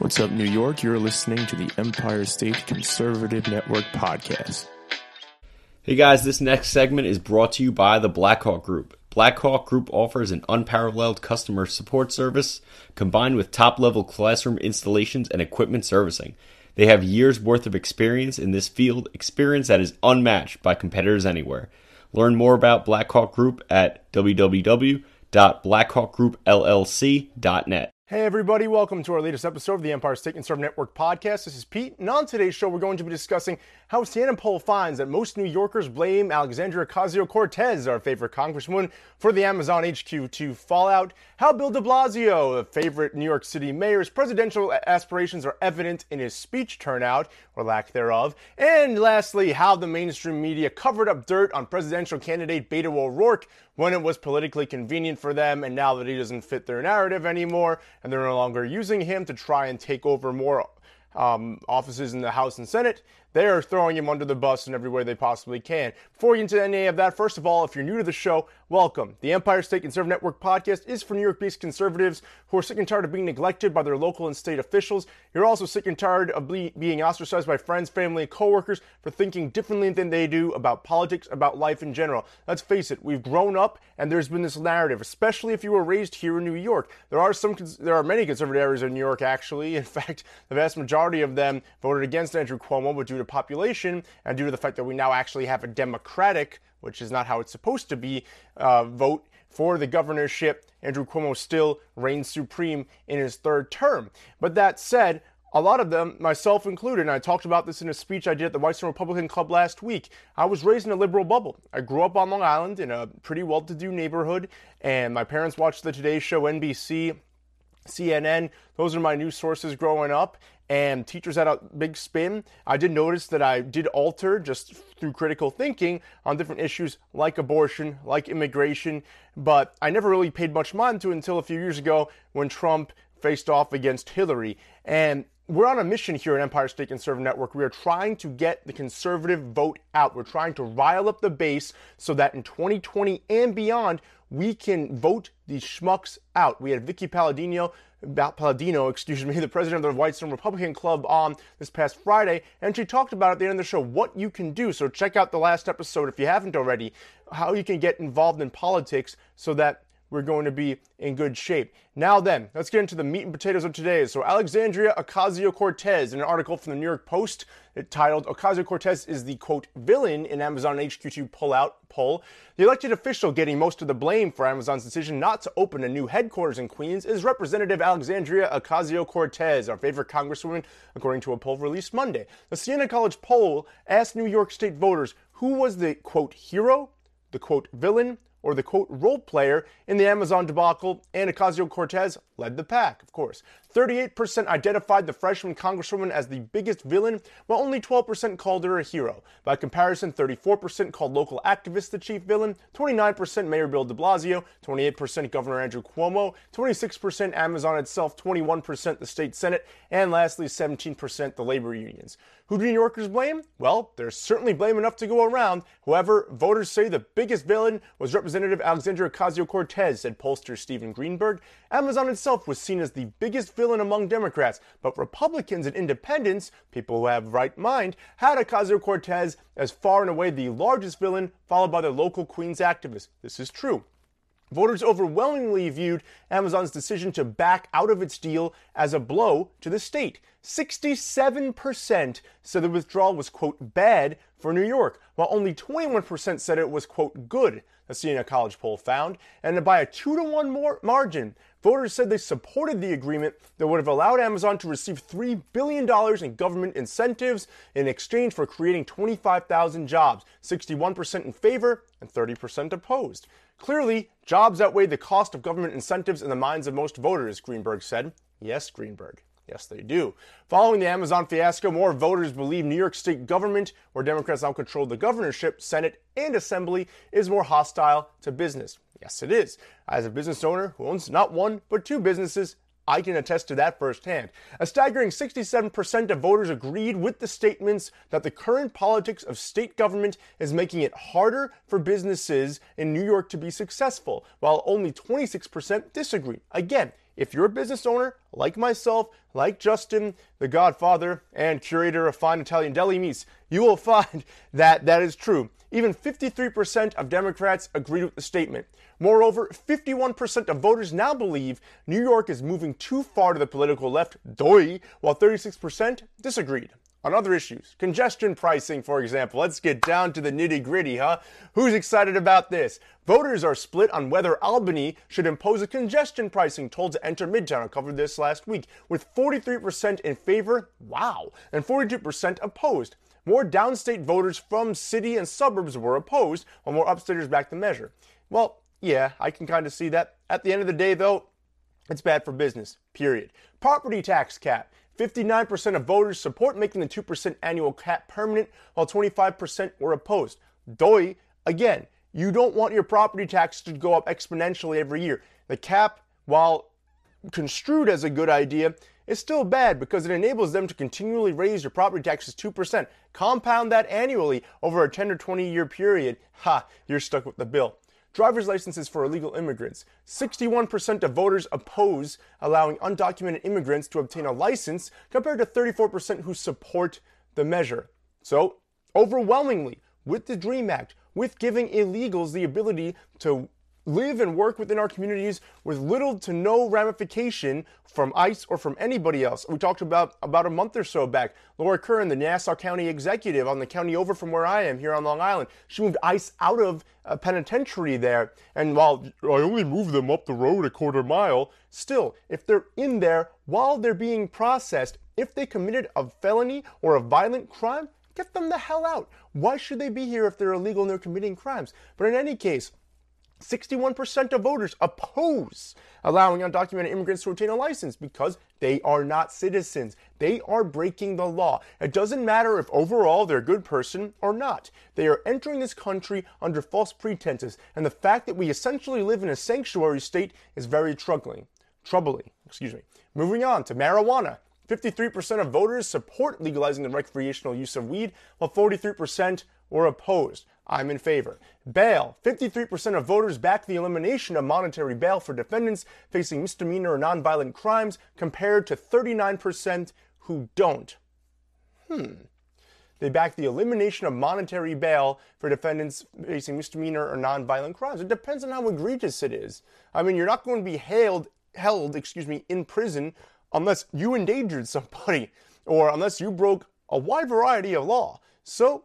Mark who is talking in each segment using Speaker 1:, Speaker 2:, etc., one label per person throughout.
Speaker 1: What's up, New York? You're listening to the Empire State Conservative Network podcast.
Speaker 2: Hey guys, this next segment is brought to you by the Blackhawk Group. Blackhawk Group offers an unparalleled customer support service combined with top level classroom installations and equipment servicing. They have years worth of experience in this field, experience that is unmatched by competitors anywhere. Learn more about Blackhawk Group at www.blackhawkgroupllc.net.
Speaker 3: Hey, everybody, welcome to our latest episode of the Empire State Conservative Network podcast. This is Pete, and on today's show, we're going to be discussing how CNN poll finds that most New Yorkers blame Alexandria Ocasio Cortez, our favorite congresswoman, for the Amazon HQ2 fallout, how Bill de Blasio, the favorite New York City mayor's presidential aspirations are evident in his speech turnout, or lack thereof, and lastly, how the mainstream media covered up dirt on presidential candidate Beto O'Rourke when it was politically convenient for them, and now that he doesn't fit their narrative anymore, and they're no longer using him to try and take over more um, offices in the House and Senate, they are throwing him under the bus in every way they possibly can. Before we get into any of that, first of all, if you're new to the show, welcome. The Empire State Conservative Network podcast is for New York based conservatives who are sick and tired of being neglected by their local and state officials. You're also sick and tired of be- being ostracized by friends, family, and coworkers for thinking differently than they do about politics, about life in general. Let's face it, we've grown up and there's been this narrative, especially if you were raised here in New York. There are some, there are many conservative areas in New York, actually. In fact, the vast majority of them voted against Andrew Cuomo, but due to population and due to the fact that we now actually have a Democratic, which is not how it's supposed to be, uh, vote for the governorship, Andrew Cuomo still reigns supreme in his third term. But that said, a lot of them, myself included, and I talked about this in a speech I did at the Whitestone Republican Club last week. I was raised in a liberal bubble. I grew up on Long Island in a pretty well to do neighborhood, and my parents watched the Today Show, NBC, CNN. Those are my news sources growing up. And teachers had a big spin. I did notice that I did alter just through critical thinking on different issues like abortion, like immigration, but I never really paid much mind to until a few years ago when Trump faced off against Hillary. And we're on a mission here at Empire State Conservative Network. We are trying to get the conservative vote out. We're trying to rile up the base so that in 2020 and beyond, we can vote these schmucks out. We had Vicky Palladino, Palladino, excuse me, the president of the Whitestone Republican Club on this past Friday, and she talked about at the end of the show what you can do. So check out the last episode if you haven't already, how you can get involved in politics so that we're going to be in good shape. Now then, let's get into the meat and potatoes of today. So Alexandria Ocasio-Cortez, in an article from the New York Post titled Ocasio-Cortez is the quote villain in Amazon HQ2 pullout poll. The elected official getting most of the blame for Amazon's decision not to open a new headquarters in Queens is Representative Alexandria Ocasio-Cortez, our favorite congresswoman, according to a poll released Monday. The Siena College poll asked New York State voters who was the quote hero, the quote villain, or the quote role player in the Amazon debacle, and Ocasio Cortez led the pack, of course. 38% identified the freshman congresswoman as the biggest villain, while only 12% called her a hero. By comparison, 34% called local activists the chief villain, 29% Mayor Bill de Blasio, 28% Governor Andrew Cuomo, 26% Amazon itself, 21% the state senate, and lastly, 17% the labor unions. Who do New Yorkers blame? Well, there's certainly blame enough to go around. However, voters say the biggest villain was Representative Alexandria Ocasio Cortez, said pollster Stephen Greenberg. Amazon itself was seen as the biggest villain among Democrats, but Republicans and independents, people who have right mind, had Ocasio Cortez as far and away the largest villain, followed by the local Queens activists. This is true. Voters overwhelmingly viewed Amazon's decision to back out of its deal as a blow to the state. 67% said the withdrawal was, quote, bad for New York, while only 21% said it was, quote, good, the Siena College poll found. And by a two to one more margin, voters said they supported the agreement that would have allowed Amazon to receive $3 billion in government incentives in exchange for creating 25,000 jobs, 61% in favor and 30% opposed. Clearly, jobs outweigh the cost of government incentives in the minds of most voters, Greenberg said. Yes, Greenberg. Yes, they do. Following the Amazon fiasco, more voters believe New York state government, where Democrats now control the governorship, Senate, and Assembly, is more hostile to business. Yes, it is. As a business owner who owns not one, but two businesses, I can attest to that firsthand. A staggering 67% of voters agreed with the statements that the current politics of state government is making it harder for businesses in New York to be successful, while only 26% disagreed. Again, if you're a business owner like myself, like Justin, the godfather and curator of fine Italian deli meats, you will find that that is true. Even 53% of Democrats agreed with the statement. Moreover, 51% of voters now believe New York is moving too far to the political left, doi, while 36% disagreed on other issues. Congestion pricing, for example. Let's get down to the nitty gritty, huh? Who's excited about this? Voters are split on whether Albany should impose a congestion pricing toll to enter Midtown. I covered this last week, with 43% in favor, wow, and 42% opposed. More downstate voters from city and suburbs were opposed, while more upstaters backed the measure. Well, yeah, I can kind of see that. At the end of the day, though, it's bad for business, period. Property tax cap. 59% of voters support making the 2% annual cap permanent, while 25% were opposed. Doi, again, you don't want your property tax to go up exponentially every year. The cap, while construed as a good idea, is still bad because it enables them to continually raise your property taxes 2%. Compound that annually over a 10 or 20 year period. Ha, you're stuck with the bill driver's licenses for illegal immigrants. 61% of voters oppose allowing undocumented immigrants to obtain a license, compared to 34% who support the measure. So, overwhelmingly, with the DREAM Act, with giving illegals the ability to live and work within our communities with little to no ramification from ICE or from anybody else. We talked about about a month or so back. Laura Curran, the Nassau County executive on the county over from where I am here on Long Island, she moved ICE out of a penitentiary there. And while I only moved them up the road a quarter mile, still, if they're in there while they're being processed, if they committed a felony or a violent crime, get them the hell out. Why should they be here if they're illegal and they're committing crimes? But in any case, 61% of voters oppose allowing undocumented immigrants to obtain a license because they are not citizens. They are breaking the law. It doesn't matter if overall they're a good person or not. They are entering this country under false pretenses, and the fact that we essentially live in a sanctuary state is very troubling. Troubling, excuse me. Moving on to marijuana. 53% of voters support legalizing the recreational use of weed, while 43% were opposed. I'm in favor. Bail. 53% of voters back the elimination of monetary bail for defendants facing misdemeanor or nonviolent crimes, compared to 39% who don't. Hmm. They back the elimination of monetary bail for defendants facing misdemeanor or nonviolent crimes. It depends on how egregious it is. I mean, you're not going to be held, held, excuse me, in prison unless you endangered somebody or unless you broke a wide variety of law. So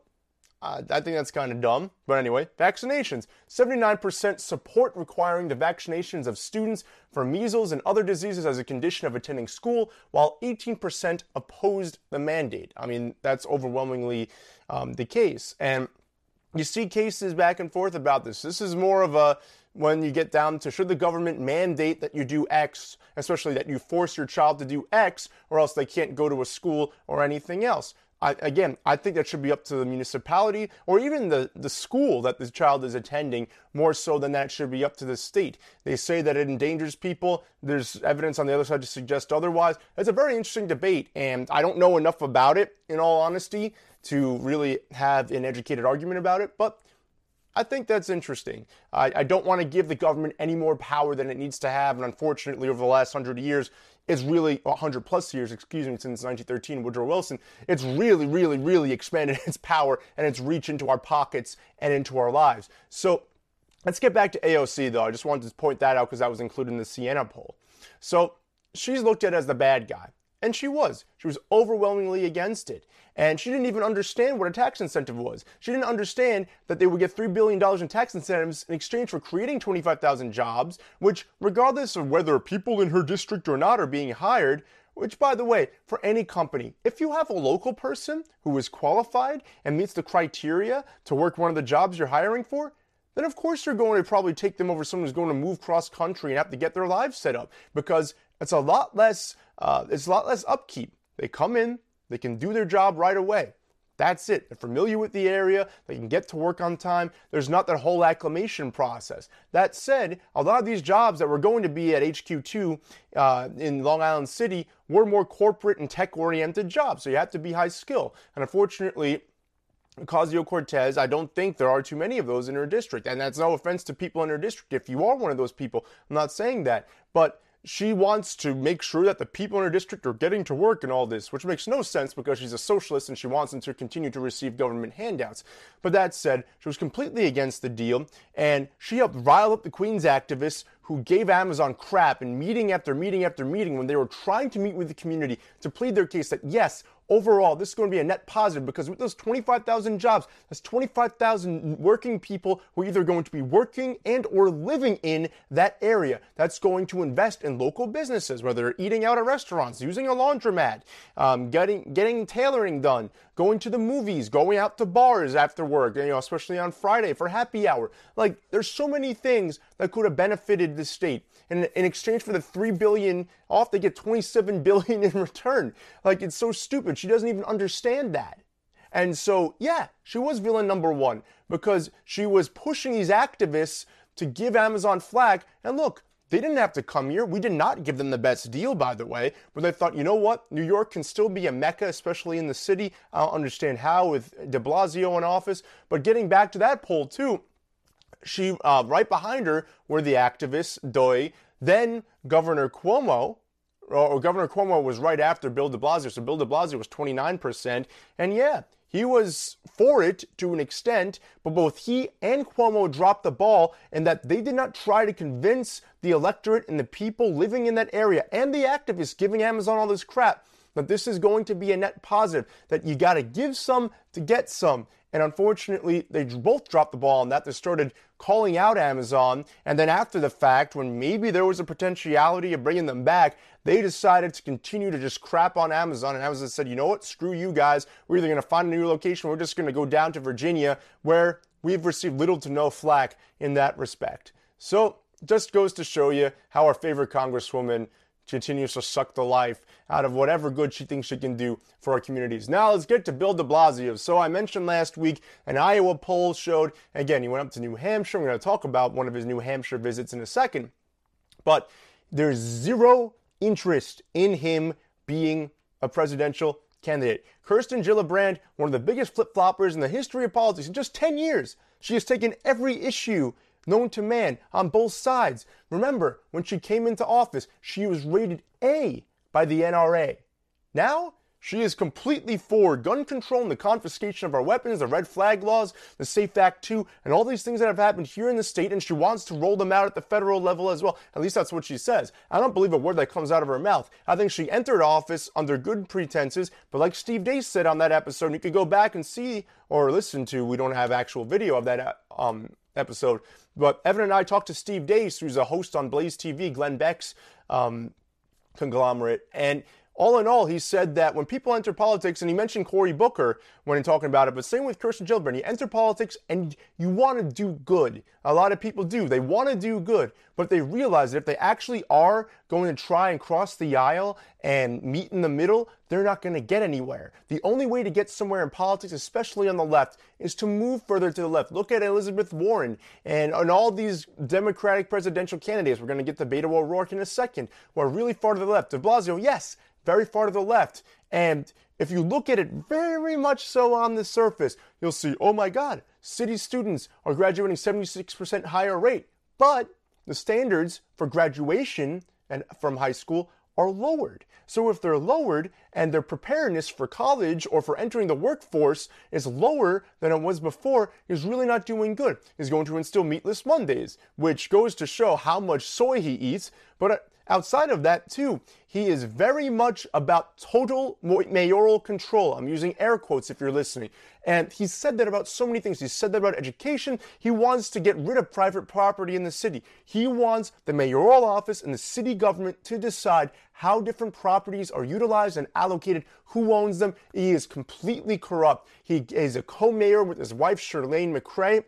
Speaker 3: uh, I think that's kind of dumb. But anyway, vaccinations. 79% support requiring the vaccinations of students for measles and other diseases as a condition of attending school, while 18% opposed the mandate. I mean, that's overwhelmingly um, the case. And you see cases back and forth about this. This is more of a when you get down to should the government mandate that you do X, especially that you force your child to do X, or else they can't go to a school or anything else. I, again, I think that should be up to the municipality or even the, the school that the child is attending more so than that should be up to the state. They say that it endangers people. There's evidence on the other side to suggest otherwise. It's a very interesting debate, and I don't know enough about it, in all honesty, to really have an educated argument about it, but I think that's interesting. I, I, don't want to give the government any more power than it needs to have. And unfortunately, over the last hundred years, it's really 100 plus years, excuse me, since 1913, Woodrow Wilson, it's really, really, really expanded its power and its reach into our pockets and into our lives. So let's get back to AOC, though. I just wanted to point that out because that was included in the Siena poll. So she's looked at as the bad guy. And she was. She was overwhelmingly against it. And she didn't even understand what a tax incentive was. She didn't understand that they would get $3 billion in tax incentives in exchange for creating 25,000 jobs, which, regardless of whether people in her district or not are being hired, which, by the way, for any company, if you have a local person who is qualified and meets the criteria to work one of the jobs you're hiring for, then of course you're going to probably take them over someone who's going to move cross country and have to get their lives set up because it's a lot less uh, it's a lot less upkeep. They come in, they can do their job right away. That's it. They're familiar with the area. They can get to work on time. There's not that whole acclimation process. That said, a lot of these jobs that were going to be at HQ2 uh, in Long Island City were more corporate and tech oriented jobs. So you have to be high skill. And unfortunately, Ocasio Cortez, I don't think there are too many of those in her district. And that's no offense to people in her district. If you are one of those people, I'm not saying that. But she wants to make sure that the people in her district are getting to work and all this, which makes no sense because she's a socialist and she wants them to continue to receive government handouts. But that said, she was completely against the deal and she helped rile up the Queens activists who gave Amazon crap in meeting after meeting after meeting when they were trying to meet with the community to plead their case that yes, overall, this is going to be a net positive because with those 25,000 jobs, that's 25,000 working people who are either going to be working and or living in that area. That's going to invest in local businesses, whether they're eating out at restaurants, using a laundromat, um, getting getting tailoring done, going to the movies, going out to bars after work, you know, especially on Friday for happy hour. Like, there's so many things that could have benefited the state. And in exchange for the three billion off, they get 27 billion in return. Like, it's so stupid. She doesn't even understand that. And so, yeah, she was villain number one because she was pushing these activists to give Amazon flack. And look, they didn't have to come here. We did not give them the best deal, by the way, but they thought, you know what? New York can still be a mecca, especially in the city. I don't understand how with de Blasio in office. But getting back to that poll, too, she uh, right behind her were the activists, Doi, then Governor Cuomo, or Governor Cuomo was right after Bill de Blasio. So Bill de Blasio was 29%. And yeah, he was for it to an extent, but both he and Cuomo dropped the ball in that they did not try to convince the electorate and the people living in that area and the activists giving Amazon all this crap that this is going to be a net positive, that you got to give some to get some. And unfortunately, they both dropped the ball on that. They started calling out Amazon. And then after the fact, when maybe there was a potentiality of bringing them back, they decided to continue to just crap on Amazon. And Amazon said, you know what? Screw you guys. We're either going to find a new location. We're just going to go down to Virginia where we've received little to no flack in that respect. So just goes to show you how our favorite Congresswoman continues to suck the life out of whatever good she thinks she can do for our communities. Now let's get to Bill de Blasio. So I mentioned last week an Iowa poll showed, again, he went up to New Hampshire. We're going to talk about one of his New Hampshire visits in a second. But there's zero interest in him being a presidential candidate. Kirsten Gillibrand, one of the biggest flip floppers in the history of politics in just 10 years, she has taken every issue known to man on both sides. Remember, when she came into office, she was rated A by the NRA. Now, she is completely for gun control and the confiscation of our weapons, the red flag laws, the SAFE Act 2, and all these things that have happened here in the state, and she wants to roll them out at the federal level as well. At least that's what she says. I don't believe a word that comes out of her mouth. I think she entered office under good pretenses, but like Steve Deace said on that episode, you could go back and see or listen to, we don't have actual video of that um, episode. But Evan and I talked to Steve Deace, who's a host on Blaze TV, Glenn Beck's um, conglomerate, and all in all, he said that when people enter politics, and he mentioned Cory Booker when talking about it, but same with Kirsten Gillibrand, you enter politics and you want to do good. A lot of people do. They want to do good, but they realize that if they actually are going to try and cross the aisle and meet in the middle, they're not going to get anywhere. The only way to get somewhere in politics, especially on the left, is to move further to the left. Look at Elizabeth Warren and, and all these Democratic presidential candidates. We're going to get to Beto O'Rourke in a second, who are really far to the left. De Blasio, yes, very far to the left. And if you look at it very much so on the surface, you'll see, oh my God, city students are graduating 76% higher rate. But the standards for graduation and from high school are lowered. So if they're lowered and their preparedness for college or for entering the workforce is lower than it was before, he's really not doing good. He's going to instill meatless Mondays, which goes to show how much soy he eats. But uh, Outside of that, too, he is very much about total mayoral control. I'm using air quotes if you're listening. And he said that about so many things. He said that about education. He wants to get rid of private property in the city. He wants the mayoral office and the city government to decide how different properties are utilized and allocated, who owns them. He is completely corrupt. He is a co mayor with his wife, Chirlane McCray.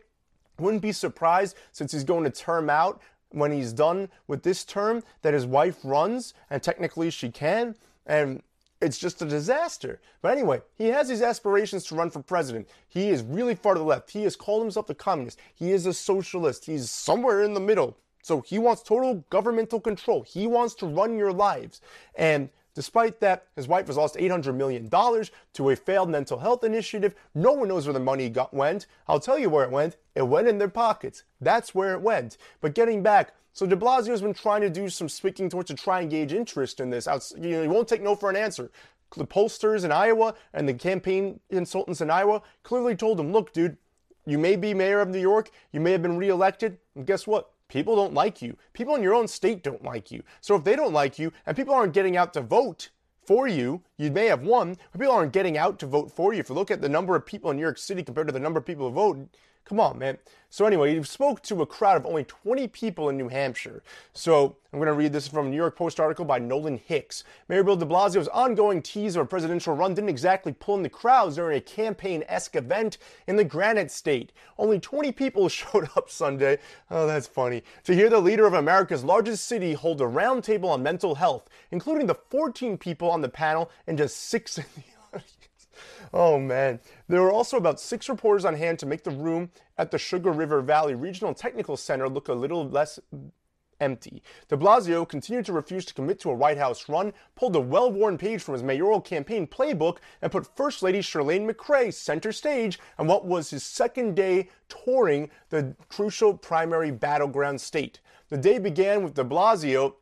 Speaker 3: Wouldn't be surprised since he's going to term out when he's done with this term that his wife runs, and technically she can, and it's just a disaster. But anyway, he has these aspirations to run for president. He is really far to the left. He has called himself a communist. He is a socialist. He's somewhere in the middle. So he wants total governmental control. He wants to run your lives. And Despite that, his wife has lost $800 million to a failed mental health initiative. No one knows where the money got, went. I'll tell you where it went. It went in their pockets. That's where it went. But getting back, so de Blasio has been trying to do some speaking towards to try and gauge interest in this. You know, he won't take no for an answer. The pollsters in Iowa and the campaign consultants in Iowa clearly told him, look, dude, you may be mayor of New York, you may have been reelected, and guess what? People don't like you. People in your own state don't like you. So if they don't like you and people aren't getting out to vote for you, you may have won, but people aren't getting out to vote for you. If you look at the number of people in New York City compared to the number of people who vote, Come on, man. So anyway, he spoke to a crowd of only 20 people in New Hampshire. So I'm going to read this from a New York Post article by Nolan Hicks. Mayor Bill de Blasio's ongoing tease of a presidential run didn't exactly pull in the crowds during a campaign-esque event in the Granite State. Only 20 people showed up Sunday. Oh, that's funny. To hear the leader of America's largest city hold a roundtable on mental health, including the 14 people on the panel and just six in the. Oh man. There were also about six reporters on hand to make the room at the Sugar River Valley Regional Technical Center look a little less empty. De Blasio continued to refuse to commit to a White House run, pulled a well worn page from his mayoral campaign playbook, and put First Lady Chirlane McCray center stage on what was his second day touring the crucial primary battleground state. The day began with de Blasio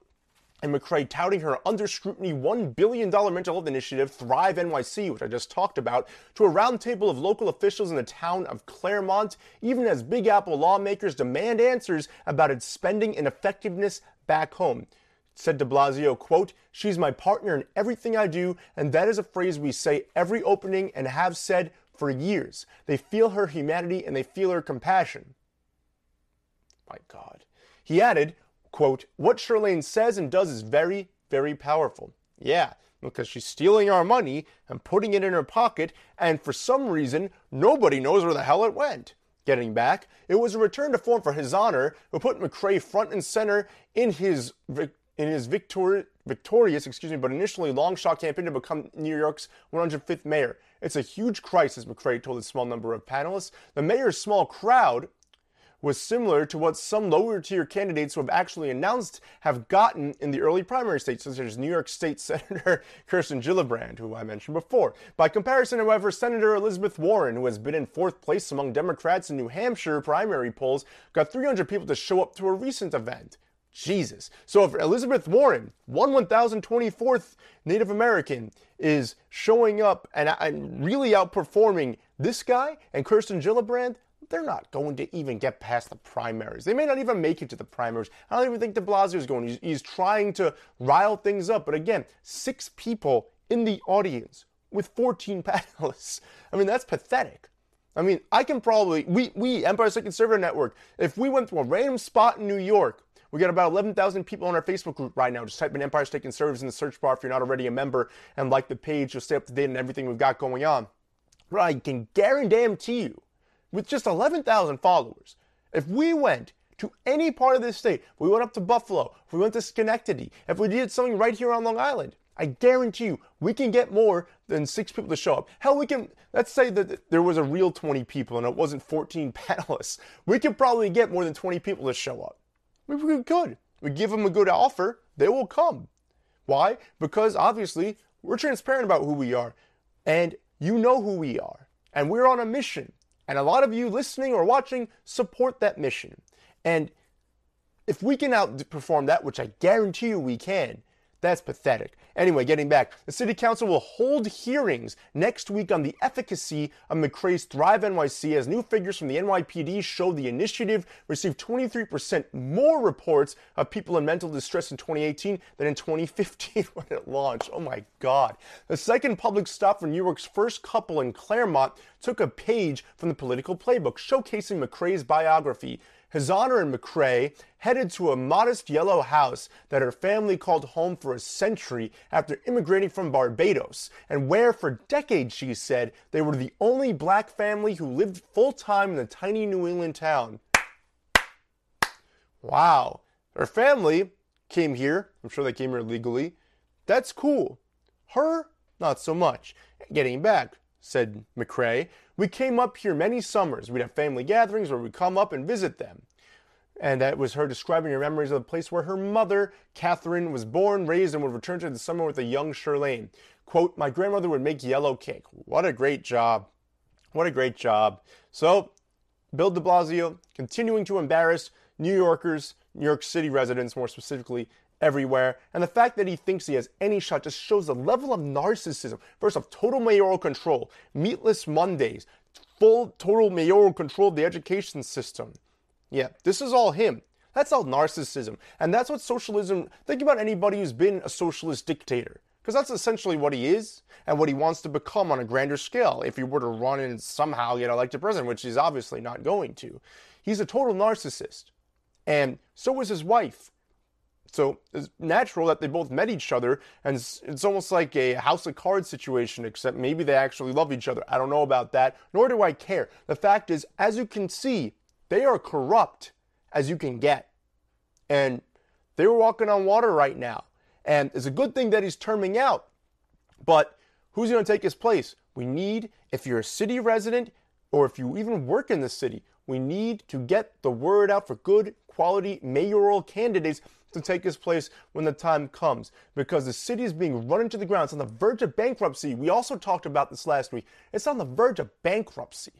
Speaker 3: and McCray touting her under scrutiny $1 billion mental health initiative, Thrive NYC, which I just talked about, to a roundtable of local officials in the town of Claremont, even as Big Apple lawmakers demand answers about its spending and effectiveness back home. Said de Blasio, quote, She's my partner in everything I do, and that is a phrase we say every opening and have said for years. They feel her humanity and they feel her compassion. My God. He added, quote, what Chirlane says and does is very, very powerful. Yeah, because she's stealing our money and putting it in her pocket, and for some reason, nobody knows where the hell it went. Getting back, it was a return to form for his honor, who put McCray front and center in his in his victor, victorious, excuse me, but initially long shot campaign to become New York's 105th mayor. It's a huge crisis, McCray told a small number of panelists. The mayor's small crowd was similar to what some lower tier candidates who have actually announced have gotten in the early primary states, such as New York State Senator Kirsten Gillibrand, who I mentioned before. By comparison, however, Senator Elizabeth Warren, who has been in fourth place among Democrats in New Hampshire primary polls, got 300 people to show up to a recent event. Jesus. So if Elizabeth Warren, one 1024th Native American, is showing up and, and really outperforming this guy and Kirsten Gillibrand, they're not going to even get past the primaries. They may not even make it to the primaries. I don't even think de Blasio is going. He's, he's trying to rile things up. But again, six people in the audience with 14 panelists. I mean, that's pathetic. I mean, I can probably, we, we Empire State Conservative Network, if we went to a random spot in New York, we got about 11,000 people on our Facebook group right now. Just type in Empire State Conservatives in the search bar if you're not already a member and like the page. You'll stay up to date on everything we've got going on. But I can guarantee you with just 11,000 followers, if we went to any part of this state, if we went up to Buffalo, if we went to Schenectady, if we did something right here on Long Island, I guarantee you we can get more than six people to show up. Hell, we can, let's say that there was a real 20 people and it wasn't 14 panelists. We could probably get more than 20 people to show up. We could. We give them a good offer, they will come. Why? Because obviously we're transparent about who we are and you know who we are. And we're on a mission. And a lot of you listening or watching support that mission. And if we can outperform that, which I guarantee you we can, that's pathetic. Anyway, getting back, the City Council will hold hearings next week on the efficacy of McCray's Thrive NYC as new figures from the NYPD show the initiative received 23% more reports of people in mental distress in 2018 than in 2015 when it launched. Oh my God. The second public stop for New York's first couple in Claremont took a page from the political playbook, showcasing McCray's biography. His Honor and McCray headed to a modest yellow house that her family called home for a century after immigrating from Barbados, and where for decades, she said, they were the only black family who lived full time in the tiny New England town. Wow. Her family came here. I'm sure they came here legally. That's cool. Her, not so much. Getting back, said McCray, we came up here many summers. We'd have family gatherings where we'd come up and visit them. and that was her describing her memories of the place where her mother, Catherine, was born, raised, and would return to the summer with a young Chirlane. Quote, My grandmother would make yellow cake. What a great job. What a great job. So, Bill de Blasio continuing to embarrass New Yorkers, New York City residents more specifically, everywhere. And the fact that he thinks he has any shot just shows the level of narcissism. First off, total mayoral control, meatless Mondays, full total mayoral control of the education system. Yeah, this is all him. That's all narcissism. And that's what socialism, think about anybody who's been a socialist dictator. Because that's essentially what he is and what he wants to become on a grander scale if he were to run and somehow get elected president, which he's obviously not going to. He's a total narcissist. And so was his wife. So it's natural that they both met each other, and it's, almost like a house of cards situation, except maybe they actually love each other. I don't know about that, nor do I care. The fact is, as you can see, they are corrupt as you can get. And they were walking on water right now. And it's a good thing that he's terming out. But who's going to take his place? We need, if you're a city resident or if you even work in the city, we need to get the word out for good quality mayoral candidates to take his place when the time comes because the city is being run into the ground. It's on the verge of bankruptcy. We also talked about this last week. It's on the verge of bankruptcy.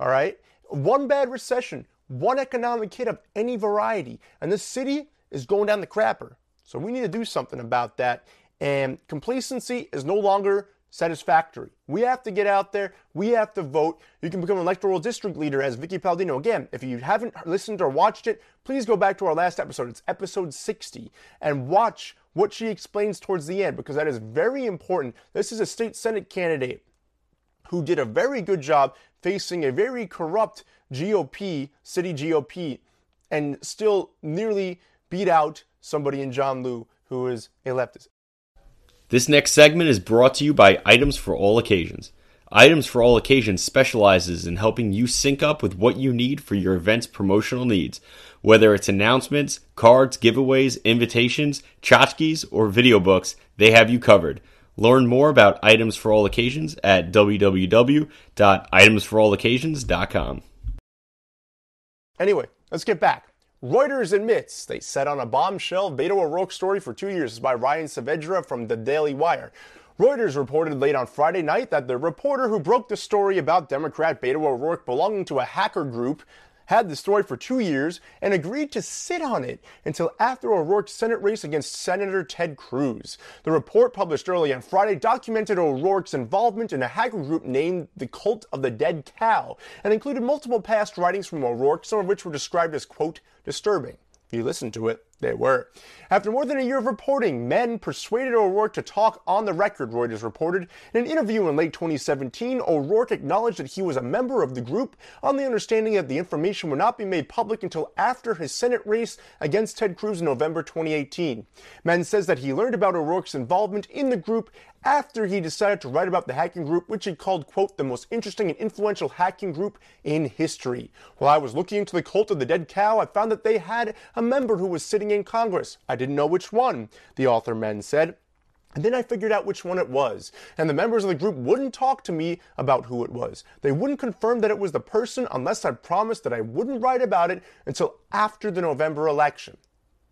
Speaker 3: All right? One bad recession, one economic hit of any variety, and the city is going down the crapper. So we need to do something about that. And complacency is no longer satisfactory. We have to get out there. We have to vote. You can become an electoral district leader as Vicky Paladino. Again, if you haven't listened or watched it, please go back to our last episode. It's episode 60 and watch what she explains towards the end because that is very important. This is a state senate candidate who did a very good job facing a very corrupt GOP, city GOP, and still nearly beat out somebody in John Liu who is a leftist.
Speaker 2: This next segment is brought to you by Items for All Occasions. Items for All Occasions specializes in helping you sync up with what you need for your event's promotional needs. Whether it's announcements, cards, giveaways, invitations, tchotchkes, or video books, they have you covered. Learn more about Items for All Occasions at www.itemsforalloccasions.com.
Speaker 3: Anyway, let's get back. Reuters admits they sat on a bombshell Beto O'Rourke story for two years. By Ryan Saavedra from the Daily Wire. Reuters reported late on Friday night that the reporter who broke the story about Democrat Beto O'Rourke belonging to a hacker group had the story for two years and agreed to sit on it until after O'Rourke's Senate race against Senator Ted Cruz. The report published early on Friday documented O'Rourke's involvement in a hacker group named the Cult of the Dead Cow and included multiple past writings from O'Rourke, some of which were described as, quote, disturbing. If you listen to it, they were. After more than a year of reporting, Menn persuaded O'Rourke to talk on the record, Reuters reported. In an interview in late 2017, O'Rourke acknowledged that he was a member of the group on the understanding that the information would not be made public until after his Senate race against Ted Cruz in November 2018. Menn says that he learned about O'Rourke's involvement in the group after he decided to write about the hacking group, which he called, quote, the most interesting and influential hacking group in history. While I was looking into the cult of the dead cow, I found that they had a member who was sitting in Congress. I didn't know which one, the author Menn said. And then I figured out which one it was. And the members of the group wouldn't talk to me about who it was. They wouldn't confirm that it was the person unless I promised that I wouldn't write about it until after the November election.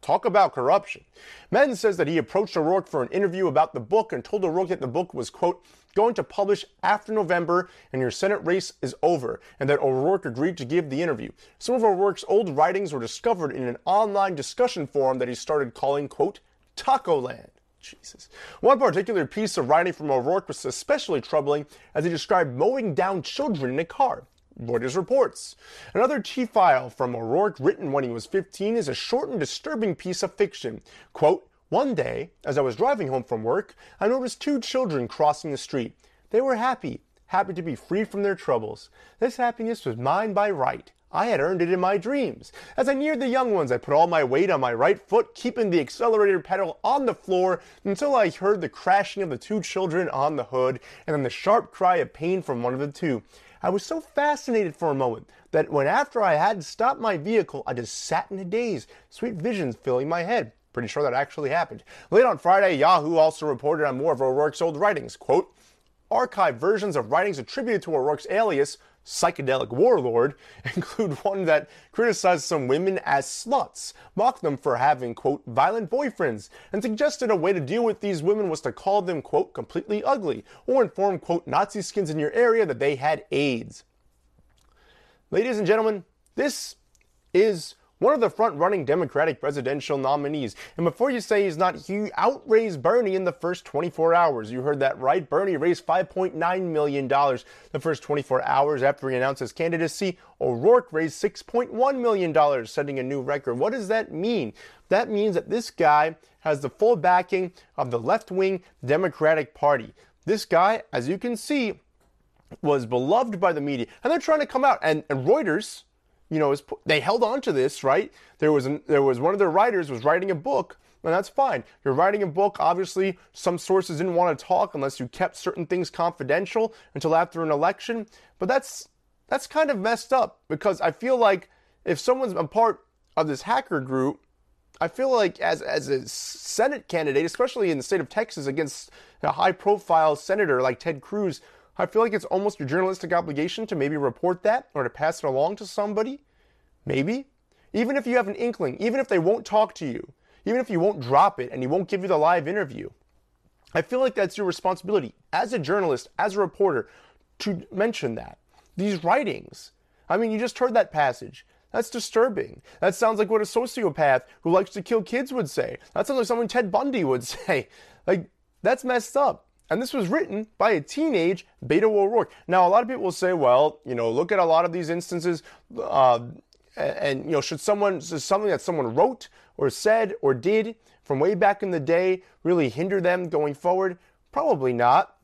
Speaker 3: Talk about corruption. Madden says that he approached O'Rourke for an interview about the book and told O'Rourke that the book was, quote, going to publish after November and your Senate race is over, and that O'Rourke agreed to give the interview. Some of O'Rourke's old writings were discovered in an online discussion forum that he started calling, quote, Taco Land. Jesus. One particular piece of writing from O'Rourke was especially troubling as he described mowing down children in a car. Reuters reports. Another T file from O'Rourke written when he was 15 is a short and disturbing piece of fiction. Quote, one day, as I was driving home from work, I noticed two children crossing the street. They were happy, happy to be free from their troubles. This happiness was mine by right. I had earned it in my dreams. As I neared the young ones, I put all my weight on my right foot, keeping the accelerator pedal on the floor until I heard the crashing of the two children on the hood and then the sharp cry of pain from one of the two. I was so fascinated for a moment that when after I had to stop my vehicle, I just sat in a daze, sweet visions filling my head. Pretty sure that actually happened. Late on Friday, Yahoo also reported on more of O'Rourke's old writings. Quote, archived versions of writings attributed to O'Rourke's alias, psychedelic warlord, include one that criticized some women as sluts, mocked them for having, quote, violent boyfriends, and suggested a way to deal with these women was to call them, quote, completely ugly, or inform, quote, Nazi skins in your area that they had AIDS. Ladies and gentlemen, this is one of the front running Democratic presidential nominees. And before you say he's not, he outraised Bernie in the first 24 hours. You heard that right. Bernie raised $5.9 million the first 24 hours after he announced his candidacy. O'Rourke raised $6.1 million, setting a new record. What does that mean? That means that this guy has the full backing of the left wing Democratic Party. This guy, as you can see, was beloved by the media. And they're trying to come out. And, and Reuters, you know, they held on to this, right? There was an, there was one of their writers was writing a book, and that's fine. You're writing a book. Obviously, some sources didn't want to talk unless you kept certain things confidential until after an election. But that's that's kind of messed up because I feel like if someone's a part of this hacker group, I feel like as as a Senate candidate, especially in the state of Texas against a high profile senator like Ted Cruz, I feel like it's almost your journalistic obligation to maybe report that or to pass it along to somebody. Maybe. Even if you have an inkling, even if they won't talk to you, even if you won't drop it and he won't give you the live interview, I feel like that's your responsibility as a journalist, as a reporter, to mention that. These writings. I mean, you just heard that passage. That's disturbing. That sounds like what a sociopath who likes to kill kids would say. That sounds like something Ted Bundy would say. Like, that's messed up. And this was written by a teenage Beto O'Rourke. Now, a lot of people will say, well, you know, look at a lot of these instances, uh, and, you know, should someone, something that someone wrote or said or did from way back in the day really hinder them going forward? Probably not.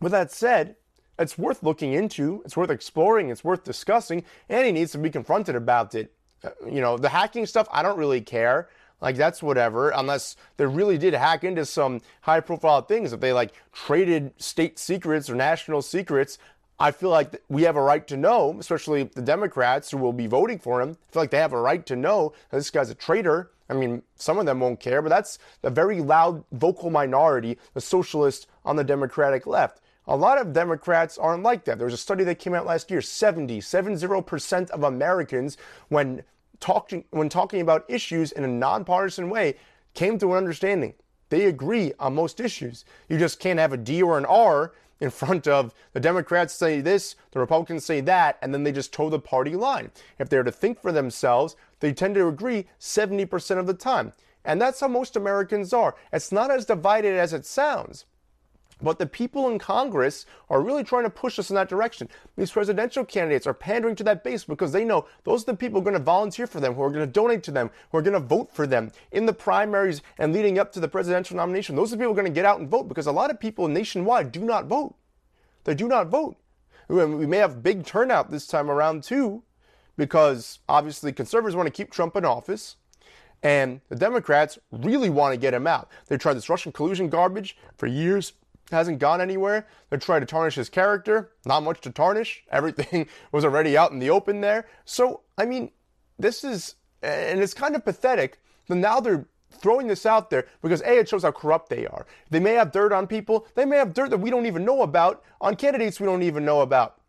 Speaker 3: With that said, it's worth looking into, it's worth exploring, it's worth discussing, and he needs to be confronted about it. Uh, you know, the hacking stuff, I don't really care. Like that's whatever, unless they really did hack into some high profile things. If they like traded state secrets or national secrets, I feel like we have a right to know, especially the Democrats who will be voting for him. I feel like they have a right to know that this guy's a traitor. I mean, some of them won't care, but that's a very loud, vocal minority, the socialists on the Democratic left. A lot of Democrats aren't like that. There was a study that came out last year 70, 70% of Americans, when talking when talking about issues in a nonpartisan way came to an understanding. They agree on most issues. You just can't have a D or an R in front of the Democrats say this, the Republicans say that, and then they just toe the party line. If they're to think for themselves, they tend to agree 70% of the time. And that's how most Americans are. It's not as divided as it sounds. But the people in Congress are really trying to push us in that direction. These presidential candidates are pandering to that base because they know those are the people going to volunteer for them, who are going to donate to them, who are going to vote for them in the primaries and leading up to the presidential nomination. Those are the people going to get out and vote because a lot of people nationwide do not vote. They do not vote. We may have big turnout this time around too, because obviously conservatives want to keep Trump in office. And the Democrats really want to get him out. They tried this Russian collusion garbage for years hasn't gone anywhere. They're trying to tarnish his character. Not much to tarnish. Everything was already out in the open there. So, I mean, this is, and it's kind of pathetic that now they're throwing this out there because A, it shows how corrupt they are. They may have dirt on people. They may have dirt that we don't even know about on candidates we don't even know about.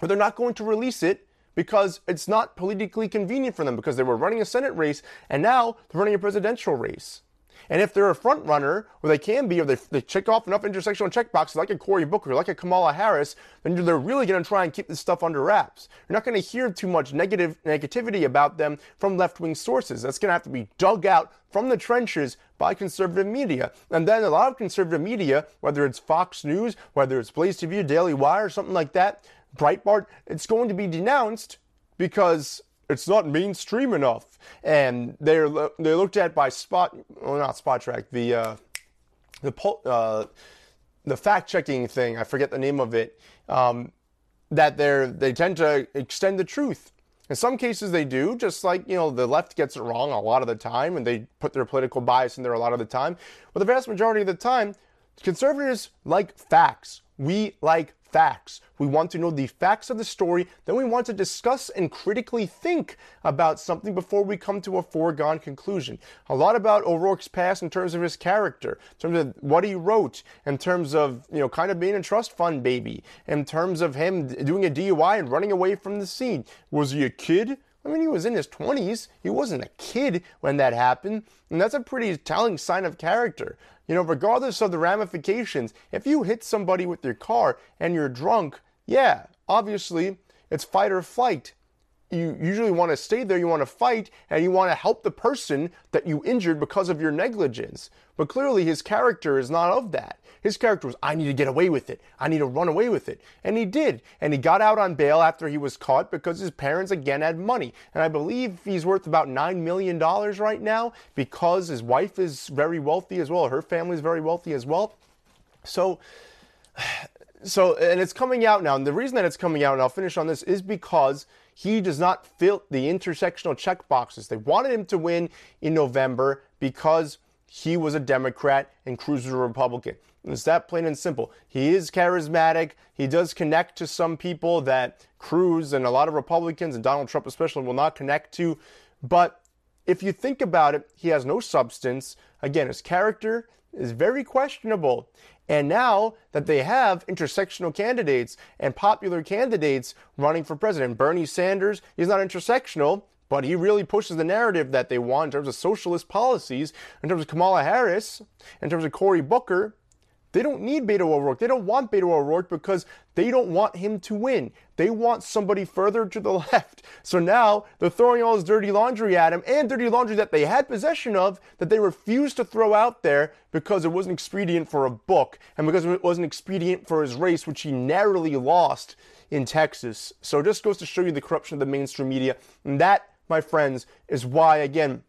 Speaker 3: But they're not going to release it because it's not politically convenient for them because they were running a Senate race and now they're running a presidential race. And if they're a front runner, or they can be, or they, they check off enough intersectional checkboxes like a Cory Booker, like a Kamala Harris, then they're really going to try and keep this stuff under wraps. You're not going to hear too much negative negativity about them from left-wing sources. That's going to have to be dug out from the trenches by conservative media. And then a lot of conservative media, whether it's Fox News, whether it's Blaze TV, Daily Wire, something like that, Breitbart, it's going to be denounced because it's not mainstream enough, and they're they're looked at by Spot, well not Spotrac, the uh, the uh, the fact checking thing. I forget the name of it. Um, that they're they tend to extend the truth. In some cases, they do, just like you know the left gets it wrong a lot of the time, and they put their political bias in there a lot of the time. But the vast majority of the time, conservatives like facts. We like facts. We want to know the facts of the story. Then we want to discuss and critically think about something before we come to a foregone conclusion. A lot about O'Rourke's past in terms of his character, in terms of what he wrote, in terms of, you know, kind of being a trust fund baby, in terms of him doing a DUI and running away from the scene. Was he a kid? I mean, he was in his 20s. He wasn't a kid when that happened. And that's a pretty telling sign of character. You know, regardless of the ramifications, if you hit somebody with your car and you're drunk, yeah, obviously it's fight or flight. You usually want to stay there, you want to fight, and you want to help the person that you injured because of your negligence. But clearly, his character is not of that. His character was, I need to get away with it. I need to run away with it. And he did. And he got out on bail after he was caught because his parents again had money. And I believe he's worth about $9 million right now because his wife is very wealthy as well. Her family is very wealthy as well. So, so, and it's coming out now. And the reason that it's coming out, and I'll finish on this, is because he does not fit the intersectional check boxes. They wanted him to win in November because he was a Democrat and Cruz was a Republican. It's that plain and simple. He is charismatic. He does connect to some people that Cruz and a lot of Republicans and Donald Trump especially will not connect to. But if you think about it, he has no substance. Again, his character is very questionable. And now that they have intersectional candidates and popular candidates running for president, Bernie Sanders, he's not intersectional, but he really pushes the narrative that they want in terms of socialist policies, in terms of Kamala Harris, in terms of Cory Booker. They don't need Beto O'Rourke. They don't want Beto O'Rourke because they don't want him to win. They want somebody further to the left. So now they're throwing all this dirty laundry at him and dirty laundry that they had possession of that they refused to throw out there because it wasn't expedient for a book and because it wasn't expedient for his race, which he narrowly lost in Texas. So it just goes to show you the corruption of the mainstream media. And that, my friends, is why, again,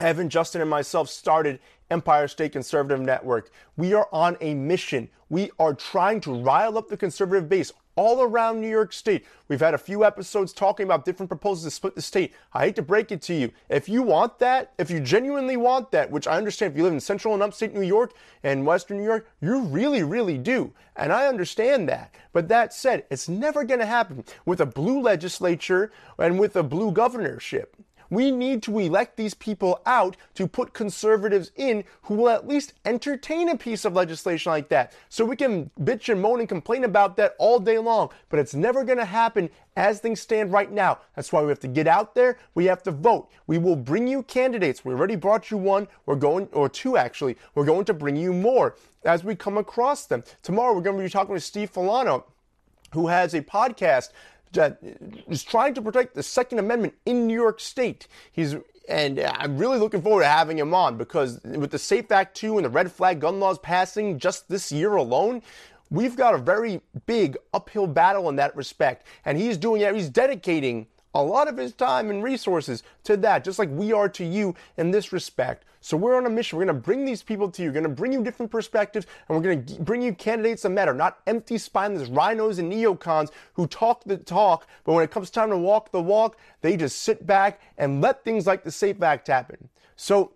Speaker 3: Evan, Justin, and myself started Empire State Conservative Network. We are on a mission. We are trying to rile up the conservative base all around New York State. We've had a few episodes talking about different proposals to split the state. I hate to break it to you. If you want that, if you genuinely want that, which I understand if you live in central and upstate New York and western New York, you really, really do. And I understand that. But that said, it's never going to happen with a blue legislature and with a blue governorship. We need to elect these people out to put conservatives in who will at least entertain a piece of legislation like that. So we can bitch and moan and complain about that all day long, but it's never going to happen as things stand right now. That's why we have to get out there. We have to vote. We will bring you candidates. We already brought you one. We're going, or two actually. We're going to bring you more as we come across them. Tomorrow we're going to be talking with Steve Filano, who has a podcast that is trying to protect the Second Amendment in New York State. He's and I'm really looking forward to having him on because with the SAFE Act 2 and the red flag gun laws passing just this year alone, we've got a very big uphill battle in that respect. And he's doing it, he's dedicating a lot of his time and resources to that, just like we are to you in this respect. So we're on a mission. We're going to bring these people to you. We're going to bring you different perspectives, and we're going to bring you candidates that matter, not empty, spineless rhinos and neocons who talk the talk, but when it comes time to walk the walk, they just sit back and let things like the SAFE Act happen. So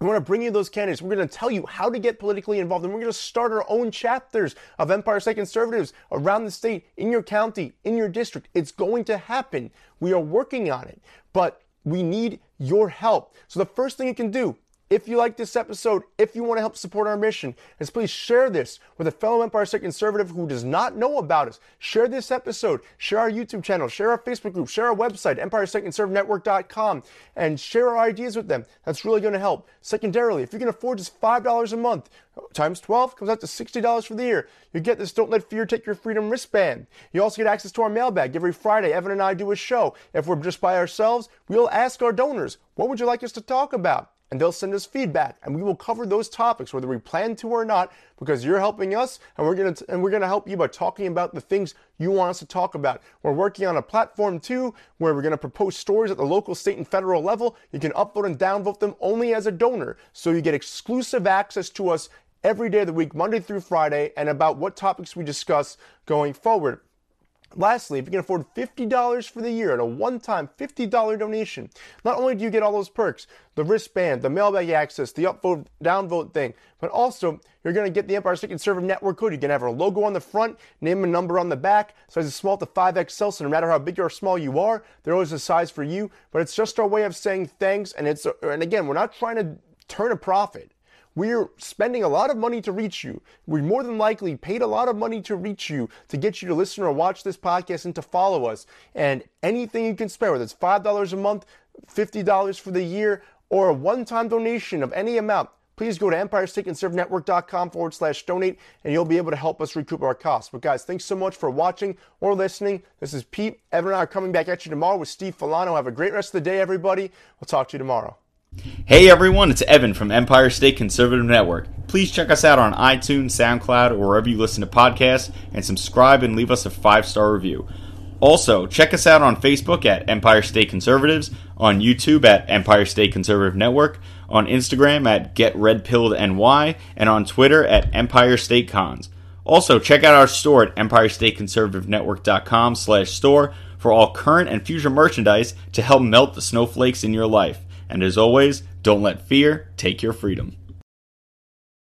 Speaker 3: we want to bring you those candidates. We're going to tell you how to get politically involved, and we're going to start our own chapters of Empire State Conservatives around the state, in your county, in your district. It's going to happen. We are working on it, but we need your help. So the first thing you can do if you like this episode, if you want to help support our mission, is please share this with a fellow Empire State conservative who does not know about us. Share this episode, share our YouTube channel, share our Facebook group, share our website, EmpireStateConservativeNetwork.com, and share our ideas with them. That's really going to help. Secondarily, if you can afford just $5 a month, times 12 comes out to $60 for the year. You get this Don't Let Fear Take Your Freedom wristband. You also get access to our mailbag. Every Friday, Evan and I do a show. If we're just by ourselves, we'll ask our donors, what would you like us to talk about? And they'll send us feedback and we will cover those topics whether we plan to or not because you're helping us and we're going to and we're going to help you by talking about the things you want us to talk about. We're working on a platform too where we're going to propose stories at the local state and federal level. You can upvote and downvote them only as a donor so you get exclusive access to us every day of the week monday through friday and about what topics we discuss going forward Lastly, if you can afford $50 for the year at a one time $50 donation, not only do you get all those perks the wristband, the mailbag access, the upvote, downvote thing, but also you're going to get the Empire State Conservative Network code. You can have our logo on the front, name and number on the back, sizes small to 5XL, so no matter how big or small you are, there always a size for you. But it's just our way of saying thanks, and it's and again, we're not trying to turn a profit. We're spending a lot of money to reach you. We more than likely paid a lot of money to reach you, to get you to listen or watch this podcast and to follow us. And anything you can spare, whether it's $5 a month, $50 for the year, or a one time donation of any amount, please go to empirestateconservative.network.com forward slash donate and you'll be able to help us recoup our costs. But guys, thanks so much for watching or listening. This is Pete. Evan and I are coming back at you tomorrow with Steve Filano. Have a great rest of the day, everybody. We'll talk to you tomorrow.
Speaker 2: Hey everyone, it's Evan from Empire State Conservative Network. Please check us out on iTunes, SoundCloud, or wherever you listen to podcasts, and subscribe and leave us a five star review. Also, check us out on Facebook at Empire State Conservatives, on YouTube at Empire State Conservative Network, on Instagram at Get Red Pilled NY, and on Twitter at Empire State Cons. Also, check out our store at EmpireStateConservativeNetwork.com slash store for all current and future merchandise to help melt the snowflakes in your life. And as always, don't let fear take your freedom.